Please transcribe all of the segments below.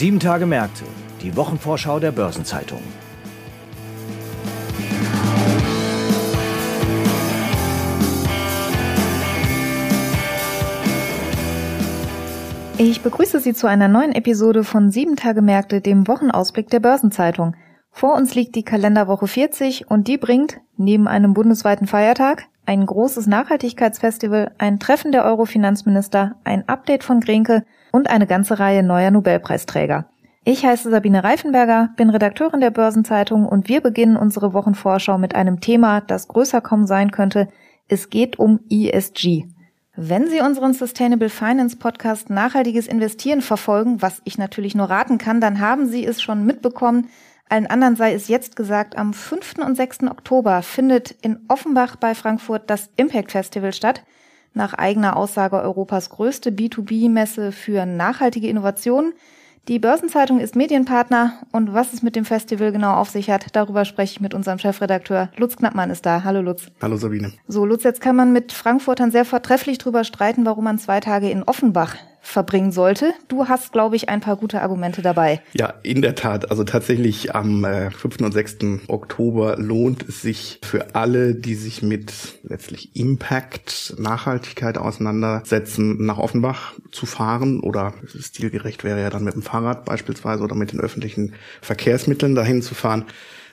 Sieben Tage Märkte, die Wochenvorschau der Börsenzeitung. Ich begrüße Sie zu einer neuen Episode von Sieben Tage Märkte, dem Wochenausblick der Börsenzeitung. Vor uns liegt die Kalenderwoche 40 und die bringt, neben einem bundesweiten Feiertag, ein großes Nachhaltigkeitsfestival, ein Treffen der Euro-Finanzminister, ein Update von Grenke und eine ganze Reihe neuer Nobelpreisträger. Ich heiße Sabine Reifenberger, bin Redakteurin der Börsenzeitung und wir beginnen unsere Wochenvorschau mit einem Thema, das größer kommen sein könnte. Es geht um ESG. Wenn Sie unseren Sustainable Finance Podcast Nachhaltiges Investieren verfolgen, was ich natürlich nur raten kann, dann haben Sie es schon mitbekommen. Allen anderen sei es jetzt gesagt, am 5. und 6. Oktober findet in Offenbach bei Frankfurt das Impact Festival statt. Nach eigener Aussage Europas größte B2B-Messe für nachhaltige Innovationen. Die Börsenzeitung ist Medienpartner und was es mit dem Festival genau auf sich hat, darüber spreche ich mit unserem Chefredakteur. Lutz Knappmann ist da. Hallo Lutz. Hallo Sabine. So, Lutz, jetzt kann man mit Frankfurtern sehr vortrefflich drüber streiten, warum man zwei Tage in Offenbach verbringen sollte. Du hast, glaube ich, ein paar gute Argumente dabei. Ja, in der Tat. Also tatsächlich am äh, 5. und 6. Oktober lohnt es sich für alle, die sich mit letztlich Impact, Nachhaltigkeit auseinandersetzen, nach Offenbach zu fahren oder stilgerecht wäre ja dann mit dem Fahrrad beispielsweise oder mit den öffentlichen Verkehrsmitteln dahin zu fahren.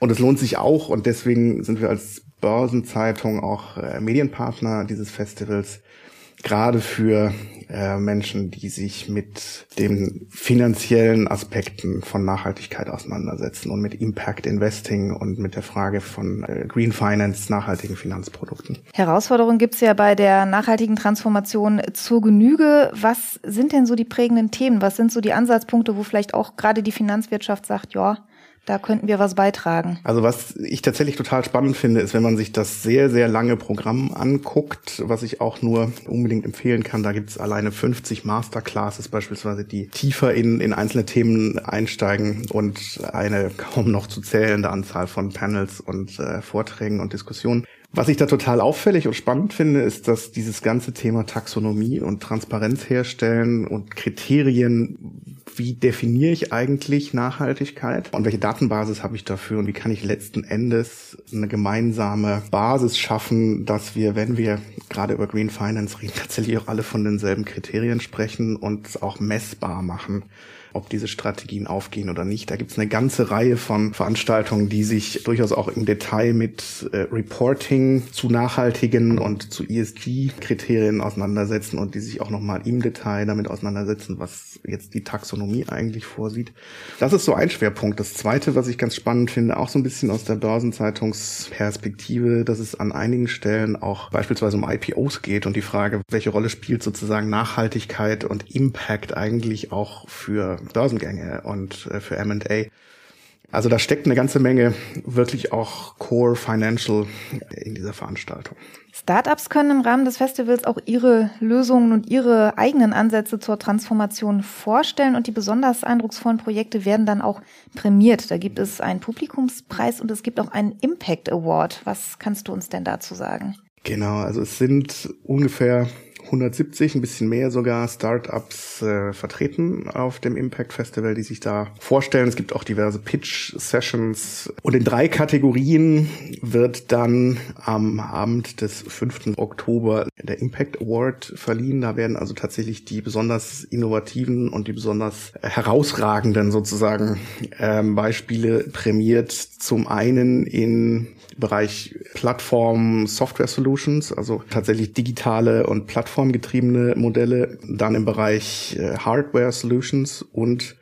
Und es lohnt sich auch und deswegen sind wir als Börsenzeitung auch äh, Medienpartner dieses Festivals gerade für äh, Menschen, die sich mit den finanziellen Aspekten von Nachhaltigkeit auseinandersetzen und mit Impact Investing und mit der Frage von äh, Green Finance, nachhaltigen Finanzprodukten. Herausforderungen gibt es ja bei der nachhaltigen Transformation zur Genüge. Was sind denn so die prägenden Themen? Was sind so die Ansatzpunkte, wo vielleicht auch gerade die Finanzwirtschaft sagt, ja, da könnten wir was beitragen. Also was ich tatsächlich total spannend finde, ist, wenn man sich das sehr, sehr lange Programm anguckt, was ich auch nur unbedingt empfehlen kann. Da gibt es alleine 50 Masterclasses beispielsweise, die tiefer in, in einzelne Themen einsteigen und eine kaum noch zu zählende Anzahl von Panels und äh, Vorträgen und Diskussionen. Was ich da total auffällig und spannend finde, ist, dass dieses ganze Thema Taxonomie und Transparenz herstellen und Kriterien, wie definiere ich eigentlich Nachhaltigkeit und welche Datenbasis habe ich dafür und wie kann ich letzten Endes eine gemeinsame Basis schaffen, dass wir, wenn wir gerade über Green Finance reden, tatsächlich auch alle von denselben Kriterien sprechen und auch messbar machen ob diese Strategien aufgehen oder nicht. Da gibt es eine ganze Reihe von Veranstaltungen, die sich durchaus auch im Detail mit äh, Reporting zu nachhaltigen und zu ESG-Kriterien auseinandersetzen und die sich auch nochmal im Detail damit auseinandersetzen, was jetzt die Taxonomie eigentlich vorsieht. Das ist so ein Schwerpunkt. Das zweite, was ich ganz spannend finde, auch so ein bisschen aus der Börsenzeitungsperspektive, dass es an einigen Stellen auch beispielsweise um IPOs geht und die Frage, welche Rolle spielt sozusagen Nachhaltigkeit und Impact eigentlich auch für Börsengänge und äh, für M&A. Also da steckt eine ganze Menge wirklich auch Core Financial in dieser Veranstaltung. Startups können im Rahmen des Festivals auch ihre Lösungen und ihre eigenen Ansätze zur Transformation vorstellen und die besonders eindrucksvollen Projekte werden dann auch prämiert. Da gibt es einen Publikumspreis und es gibt auch einen Impact Award. Was kannst du uns denn dazu sagen? Genau, also es sind ungefähr 170, ein bisschen mehr sogar Startups äh, vertreten auf dem Impact Festival, die sich da vorstellen. Es gibt auch diverse Pitch Sessions und in drei Kategorien wird dann am Abend des 5. Oktober der Impact Award verliehen. Da werden also tatsächlich die besonders innovativen und die besonders herausragenden sozusagen ähm, Beispiele prämiert. Zum einen in Bereich Plattform Software Solutions, also tatsächlich digitale und plattformgetriebene Modelle, dann im Bereich äh, Hardware Solutions und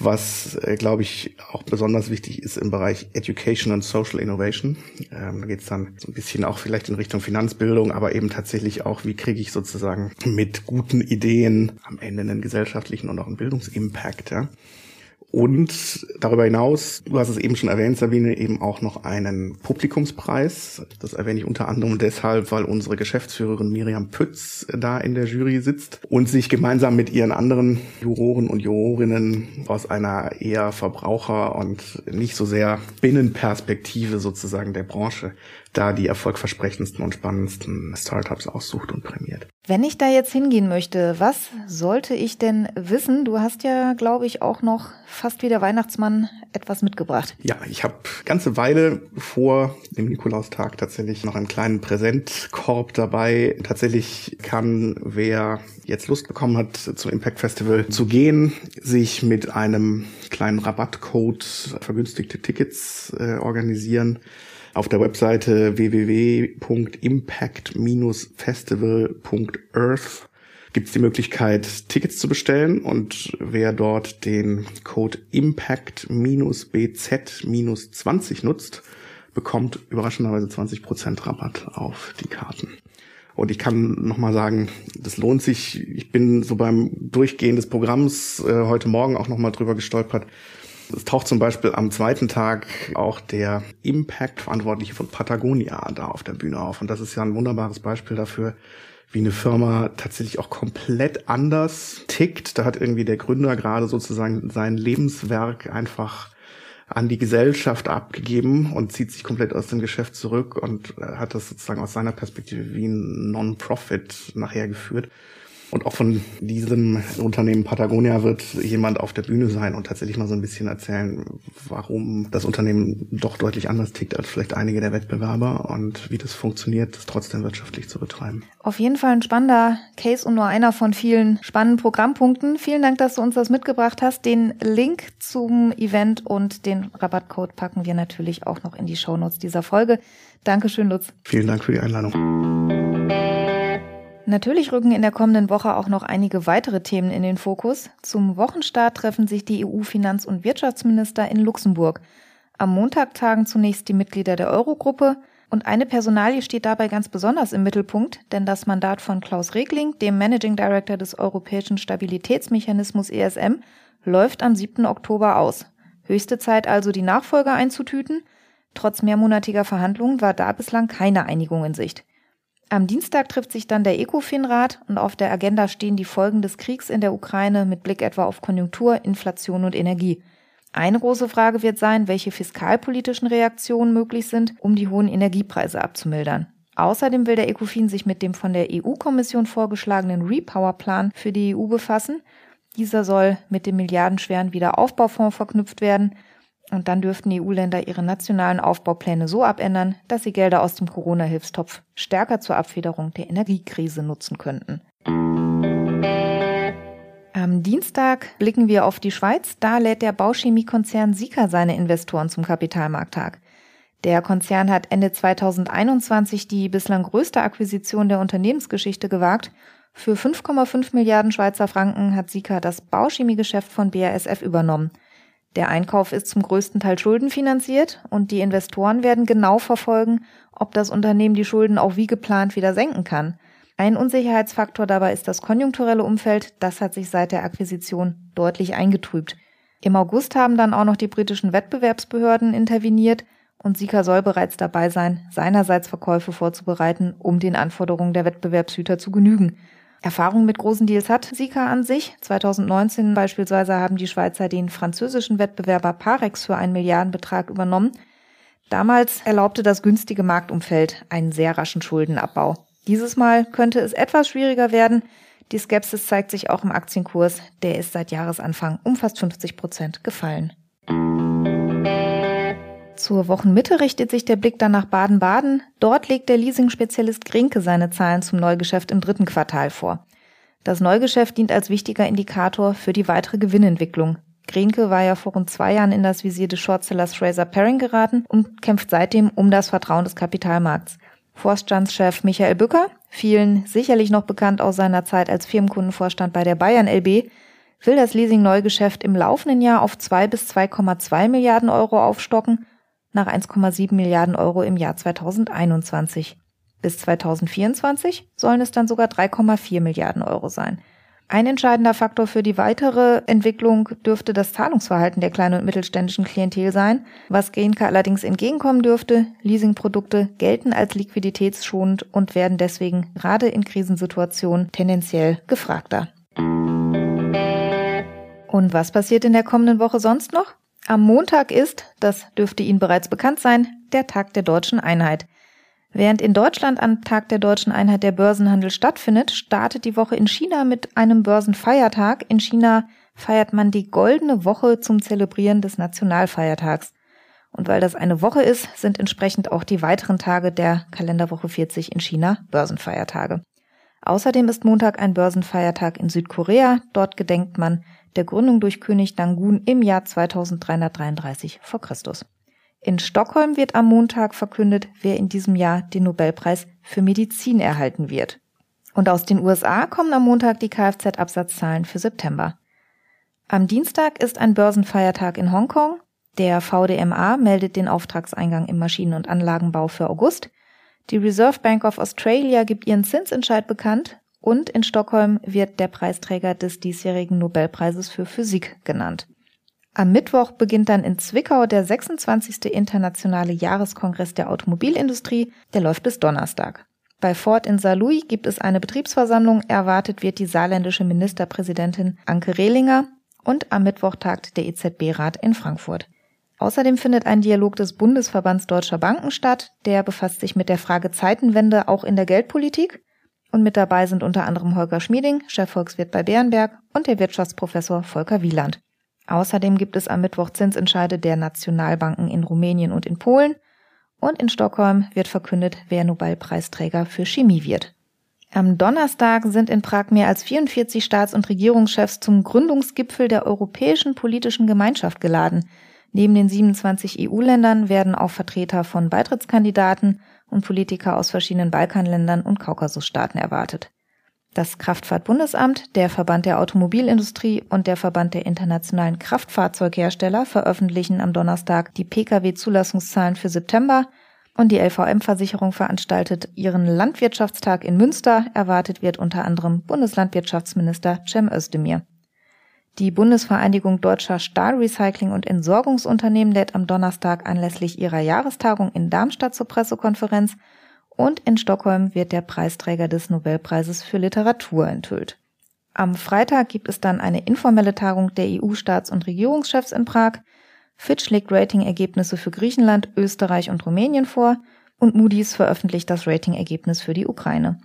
was, äh, glaube ich, auch besonders wichtig ist im Bereich Education and Social Innovation. Ähm, da geht es dann so ein bisschen auch vielleicht in Richtung Finanzbildung, aber eben tatsächlich auch, wie kriege ich sozusagen mit guten Ideen am Ende einen gesellschaftlichen und auch einen Bildungsimpact. Ja? Und darüber hinaus, du hast es eben schon erwähnt, Sabine, eben auch noch einen Publikumspreis. Das erwähne ich unter anderem deshalb, weil unsere Geschäftsführerin Miriam Pütz da in der Jury sitzt und sich gemeinsam mit ihren anderen Juroren und Jurorinnen aus einer eher Verbraucher- und nicht so sehr Binnenperspektive sozusagen der Branche da die erfolgversprechendsten und spannendsten Startups aussucht und prämiert. Wenn ich da jetzt hingehen möchte, was sollte ich denn wissen? Du hast ja, glaube ich, auch noch fast wie der Weihnachtsmann etwas mitgebracht. Ja, ich habe ganze Weile vor dem Nikolaustag tatsächlich noch einen kleinen Präsentkorb dabei. Tatsächlich kann wer jetzt Lust bekommen hat, zum Impact Festival zu gehen, sich mit einem kleinen Rabattcode vergünstigte Tickets äh, organisieren auf der Webseite www.impact-festival.earth gibt es die Möglichkeit, Tickets zu bestellen und wer dort den Code Impact-BZ-20 nutzt, bekommt überraschenderweise 20% Rabatt auf die Karten. Und ich kann nochmal sagen, das lohnt sich. Ich bin so beim Durchgehen des Programms äh, heute Morgen auch nochmal drüber gestolpert. Es taucht zum Beispiel am zweiten Tag auch der Impact-Verantwortliche von Patagonia da auf der Bühne auf. Und das ist ja ein wunderbares Beispiel dafür, wie eine Firma tatsächlich auch komplett anders tickt. Da hat irgendwie der Gründer gerade sozusagen sein Lebenswerk einfach an die Gesellschaft abgegeben und zieht sich komplett aus dem Geschäft zurück und hat das sozusagen aus seiner Perspektive wie ein Non-Profit nachher geführt. Und auch von diesem Unternehmen Patagonia wird jemand auf der Bühne sein und tatsächlich mal so ein bisschen erzählen, warum das Unternehmen doch deutlich anders tickt als vielleicht einige der Wettbewerber und wie das funktioniert, das trotzdem wirtschaftlich zu betreiben. Auf jeden Fall ein spannender Case und nur einer von vielen spannenden Programmpunkten. Vielen Dank, dass du uns das mitgebracht hast. Den Link zum Event und den Rabattcode packen wir natürlich auch noch in die Shownotes dieser Folge. Dankeschön, Lutz. Vielen Dank für die Einladung. Natürlich rücken in der kommenden Woche auch noch einige weitere Themen in den Fokus. Zum Wochenstart treffen sich die EU-Finanz- und Wirtschaftsminister in Luxemburg. Am Montag tagen zunächst die Mitglieder der Eurogruppe und eine Personalie steht dabei ganz besonders im Mittelpunkt, denn das Mandat von Klaus Regling, dem Managing Director des Europäischen Stabilitätsmechanismus ESM, läuft am 7. Oktober aus. Höchste Zeit also, die Nachfolger einzutüten. Trotz mehrmonatiger Verhandlungen war da bislang keine Einigung in Sicht. Am Dienstag trifft sich dann der ECOFIN-Rat und auf der Agenda stehen die Folgen des Kriegs in der Ukraine mit Blick etwa auf Konjunktur, Inflation und Energie. Eine große Frage wird sein, welche fiskalpolitischen Reaktionen möglich sind, um die hohen Energiepreise abzumildern. Außerdem will der ECOFIN sich mit dem von der EU-Kommission vorgeschlagenen Repower-Plan für die EU befassen. Dieser soll mit dem milliardenschweren Wiederaufbaufonds verknüpft werden und dann dürften EU-Länder ihre nationalen Aufbaupläne so abändern, dass sie Gelder aus dem Corona-Hilfstopf stärker zur Abfederung der Energiekrise nutzen könnten. Am Dienstag blicken wir auf die Schweiz. Da lädt der Bauchemiekonzern Sika seine Investoren zum Kapitalmarkttag. Der Konzern hat Ende 2021 die bislang größte Akquisition der Unternehmensgeschichte gewagt. Für 5,5 Milliarden Schweizer Franken hat Sika das Bauchemiegeschäft von BASF übernommen. Der Einkauf ist zum größten Teil schuldenfinanziert und die Investoren werden genau verfolgen, ob das Unternehmen die Schulden auch wie geplant wieder senken kann. Ein Unsicherheitsfaktor dabei ist das konjunkturelle Umfeld, das hat sich seit der Akquisition deutlich eingetrübt. Im August haben dann auch noch die britischen Wettbewerbsbehörden interveniert und Sika soll bereits dabei sein, seinerseits Verkäufe vorzubereiten, um den Anforderungen der Wettbewerbshüter zu genügen. Erfahrung mit großen Deals hat Sika an sich. 2019 beispielsweise haben die Schweizer den französischen Wettbewerber Parex für einen Milliardenbetrag übernommen. Damals erlaubte das günstige Marktumfeld einen sehr raschen Schuldenabbau. Dieses Mal könnte es etwas schwieriger werden. Die Skepsis zeigt sich auch im Aktienkurs. Der ist seit Jahresanfang um fast 50 Prozent gefallen. Zur Wochenmitte richtet sich der Blick dann nach Baden-Baden. Dort legt der Leasing-Spezialist Grinke seine Zahlen zum Neugeschäft im dritten Quartal vor. Das Neugeschäft dient als wichtiger Indikator für die weitere Gewinnentwicklung. Grinke war ja vor rund zwei Jahren in das Visier des Shortsellers Fraser Paring geraten und kämpft seitdem um das Vertrauen des Kapitalmarkts. Vorstandschef Michael Bücker, vielen sicherlich noch bekannt aus seiner Zeit als Firmenkundenvorstand bei der Bayern LB, will das Leasing-Neugeschäft im laufenden Jahr auf 2 bis 2,2 Milliarden Euro aufstocken nach 1,7 Milliarden Euro im Jahr 2021. Bis 2024 sollen es dann sogar 3,4 Milliarden Euro sein. Ein entscheidender Faktor für die weitere Entwicklung dürfte das Zahlungsverhalten der kleinen und mittelständischen Klientel sein. Was Genka allerdings entgegenkommen dürfte, Leasingprodukte gelten als liquiditätsschonend und werden deswegen gerade in Krisensituationen tendenziell gefragter. Und was passiert in der kommenden Woche sonst noch? Am Montag ist, das dürfte Ihnen bereits bekannt sein, der Tag der deutschen Einheit. Während in Deutschland am Tag der deutschen Einheit der Börsenhandel stattfindet, startet die Woche in China mit einem Börsenfeiertag. In China feiert man die goldene Woche zum Zelebrieren des Nationalfeiertags. Und weil das eine Woche ist, sind entsprechend auch die weiteren Tage der Kalenderwoche 40 in China Börsenfeiertage. Außerdem ist Montag ein Börsenfeiertag in Südkorea. Dort gedenkt man der Gründung durch König Dangun im Jahr 2333 vor Christus. In Stockholm wird am Montag verkündet, wer in diesem Jahr den Nobelpreis für Medizin erhalten wird. Und aus den USA kommen am Montag die Kfz-Absatzzahlen für September. Am Dienstag ist ein Börsenfeiertag in Hongkong. Der VDMA meldet den Auftragseingang im Maschinen- und Anlagenbau für August. Die Reserve Bank of Australia gibt ihren Zinsentscheid bekannt und in Stockholm wird der Preisträger des diesjährigen Nobelpreises für Physik genannt. Am Mittwoch beginnt dann in Zwickau der 26. internationale Jahreskongress der Automobilindustrie, der läuft bis Donnerstag. Bei Ford in Saarlouis gibt es eine Betriebsversammlung, erwartet wird die saarländische Ministerpräsidentin Anke Rehlinger und am Mittwoch tagt der EZB-Rat in Frankfurt. Außerdem findet ein Dialog des Bundesverbands Deutscher Banken statt. Der befasst sich mit der Frage Zeitenwende auch in der Geldpolitik. Und mit dabei sind unter anderem Holger Schmieding, Chefvolkswirt bei Bärenberg und der Wirtschaftsprofessor Volker Wieland. Außerdem gibt es am Mittwoch Zinsentscheide der Nationalbanken in Rumänien und in Polen. Und in Stockholm wird verkündet, wer Nobelpreisträger für Chemie wird. Am Donnerstag sind in Prag mehr als 44 Staats- und Regierungschefs zum Gründungsgipfel der Europäischen Politischen Gemeinschaft geladen. Neben den 27 EU-Ländern werden auch Vertreter von Beitrittskandidaten und Politiker aus verschiedenen Balkanländern und Kaukasusstaaten erwartet. Das Kraftfahrtbundesamt, der Verband der Automobilindustrie und der Verband der internationalen Kraftfahrzeughersteller veröffentlichen am Donnerstag die Pkw-Zulassungszahlen für September und die LVM-Versicherung veranstaltet ihren Landwirtschaftstag in Münster. Erwartet wird unter anderem Bundeslandwirtschaftsminister Cem Özdemir. Die Bundesvereinigung deutscher Stahlrecycling- und Entsorgungsunternehmen lädt am Donnerstag anlässlich ihrer Jahrestagung in Darmstadt zur Pressekonferenz und in Stockholm wird der Preisträger des Nobelpreises für Literatur enthüllt. Am Freitag gibt es dann eine informelle Tagung der EU-Staats- und Regierungschefs in Prag. Fitch legt Ratingergebnisse für Griechenland, Österreich und Rumänien vor und Moody's veröffentlicht das Ratingergebnis für die Ukraine.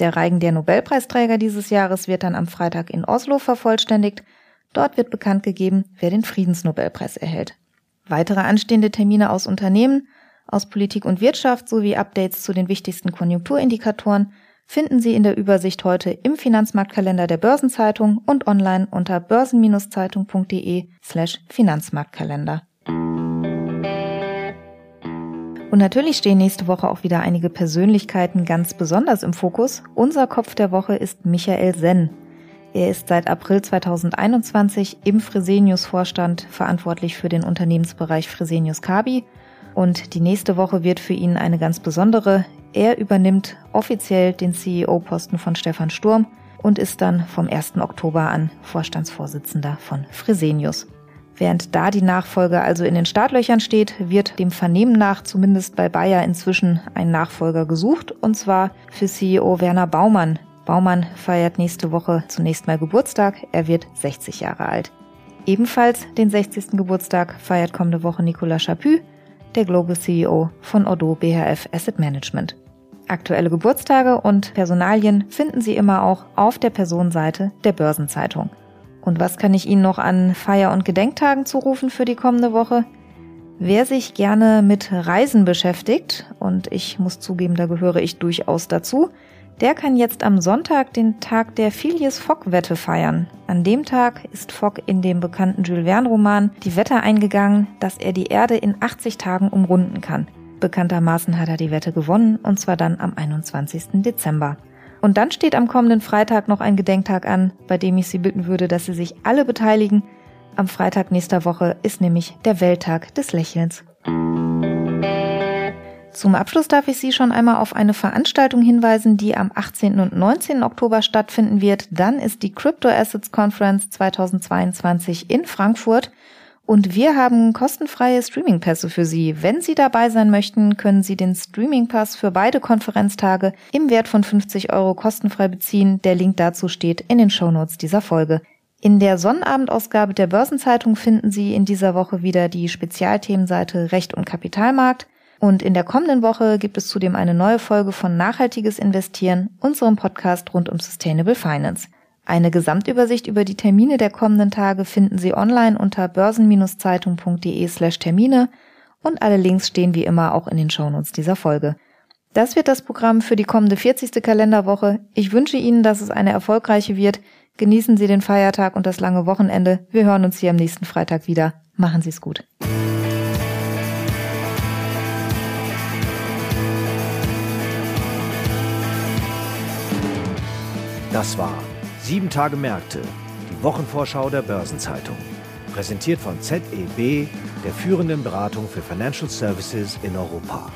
Der Reigen der Nobelpreisträger dieses Jahres wird dann am Freitag in Oslo vervollständigt Dort wird bekannt gegeben, wer den Friedensnobelpreis erhält. Weitere anstehende Termine aus Unternehmen, aus Politik und Wirtschaft sowie Updates zu den wichtigsten Konjunkturindikatoren finden Sie in der Übersicht heute im Finanzmarktkalender der Börsenzeitung und online unter börsen-zeitung.de slash Finanzmarktkalender. Und natürlich stehen nächste Woche auch wieder einige Persönlichkeiten ganz besonders im Fokus. Unser Kopf der Woche ist Michael Senn. Er ist seit April 2021 im Fresenius-Vorstand verantwortlich für den Unternehmensbereich Fresenius Kabi. Und die nächste Woche wird für ihn eine ganz besondere. Er übernimmt offiziell den CEO-Posten von Stefan Sturm und ist dann vom 1. Oktober an Vorstandsvorsitzender von Fresenius. Während da die Nachfolge also in den Startlöchern steht, wird dem Vernehmen nach zumindest bei Bayer inzwischen ein Nachfolger gesucht, und zwar für CEO Werner Baumann, Baumann feiert nächste Woche zunächst mal Geburtstag. Er wird 60 Jahre alt. Ebenfalls den 60. Geburtstag feiert kommende Woche Nicolas Chaput, der Global CEO von Odo BHF Asset Management. Aktuelle Geburtstage und Personalien finden Sie immer auch auf der Personenseite der Börsenzeitung. Und was kann ich Ihnen noch an Feier- und Gedenktagen zurufen für die kommende Woche? Wer sich gerne mit Reisen beschäftigt, und ich muss zugeben, da gehöre ich durchaus dazu, der kann jetzt am Sonntag den Tag der Phileas Fogg-Wette feiern. An dem Tag ist Fogg in dem bekannten Jules Verne-Roman die Wette eingegangen, dass er die Erde in 80 Tagen umrunden kann. Bekanntermaßen hat er die Wette gewonnen, und zwar dann am 21. Dezember. Und dann steht am kommenden Freitag noch ein Gedenktag an, bei dem ich Sie bitten würde, dass Sie sich alle beteiligen. Am Freitag nächster Woche ist nämlich der Welttag des Lächelns. Zum Abschluss darf ich Sie schon einmal auf eine Veranstaltung hinweisen, die am 18. und 19. Oktober stattfinden wird. Dann ist die Crypto Assets Conference 2022 in Frankfurt. Und wir haben kostenfreie Streaming-Pässe für Sie. Wenn Sie dabei sein möchten, können Sie den Streaming-Pass für beide Konferenztage im Wert von 50 Euro kostenfrei beziehen. Der Link dazu steht in den Shownotes dieser Folge. In der Sonnabendausgabe der Börsenzeitung finden Sie in dieser Woche wieder die Spezialthemenseite Recht und Kapitalmarkt. Und in der kommenden Woche gibt es zudem eine neue Folge von Nachhaltiges Investieren, unserem Podcast rund um Sustainable Finance. Eine Gesamtübersicht über die Termine der kommenden Tage finden Sie online unter börsen-zeitung.de slash Termine und alle Links stehen wie immer auch in den Shownotes dieser Folge. Das wird das Programm für die kommende 40. Kalenderwoche. Ich wünsche Ihnen, dass es eine erfolgreiche wird. Genießen Sie den Feiertag und das lange Wochenende. Wir hören uns hier am nächsten Freitag wieder. Machen Sie es gut. Das war 7 Tage Märkte, die Wochenvorschau der Börsenzeitung. Präsentiert von ZEB, der führenden Beratung für Financial Services in Europa.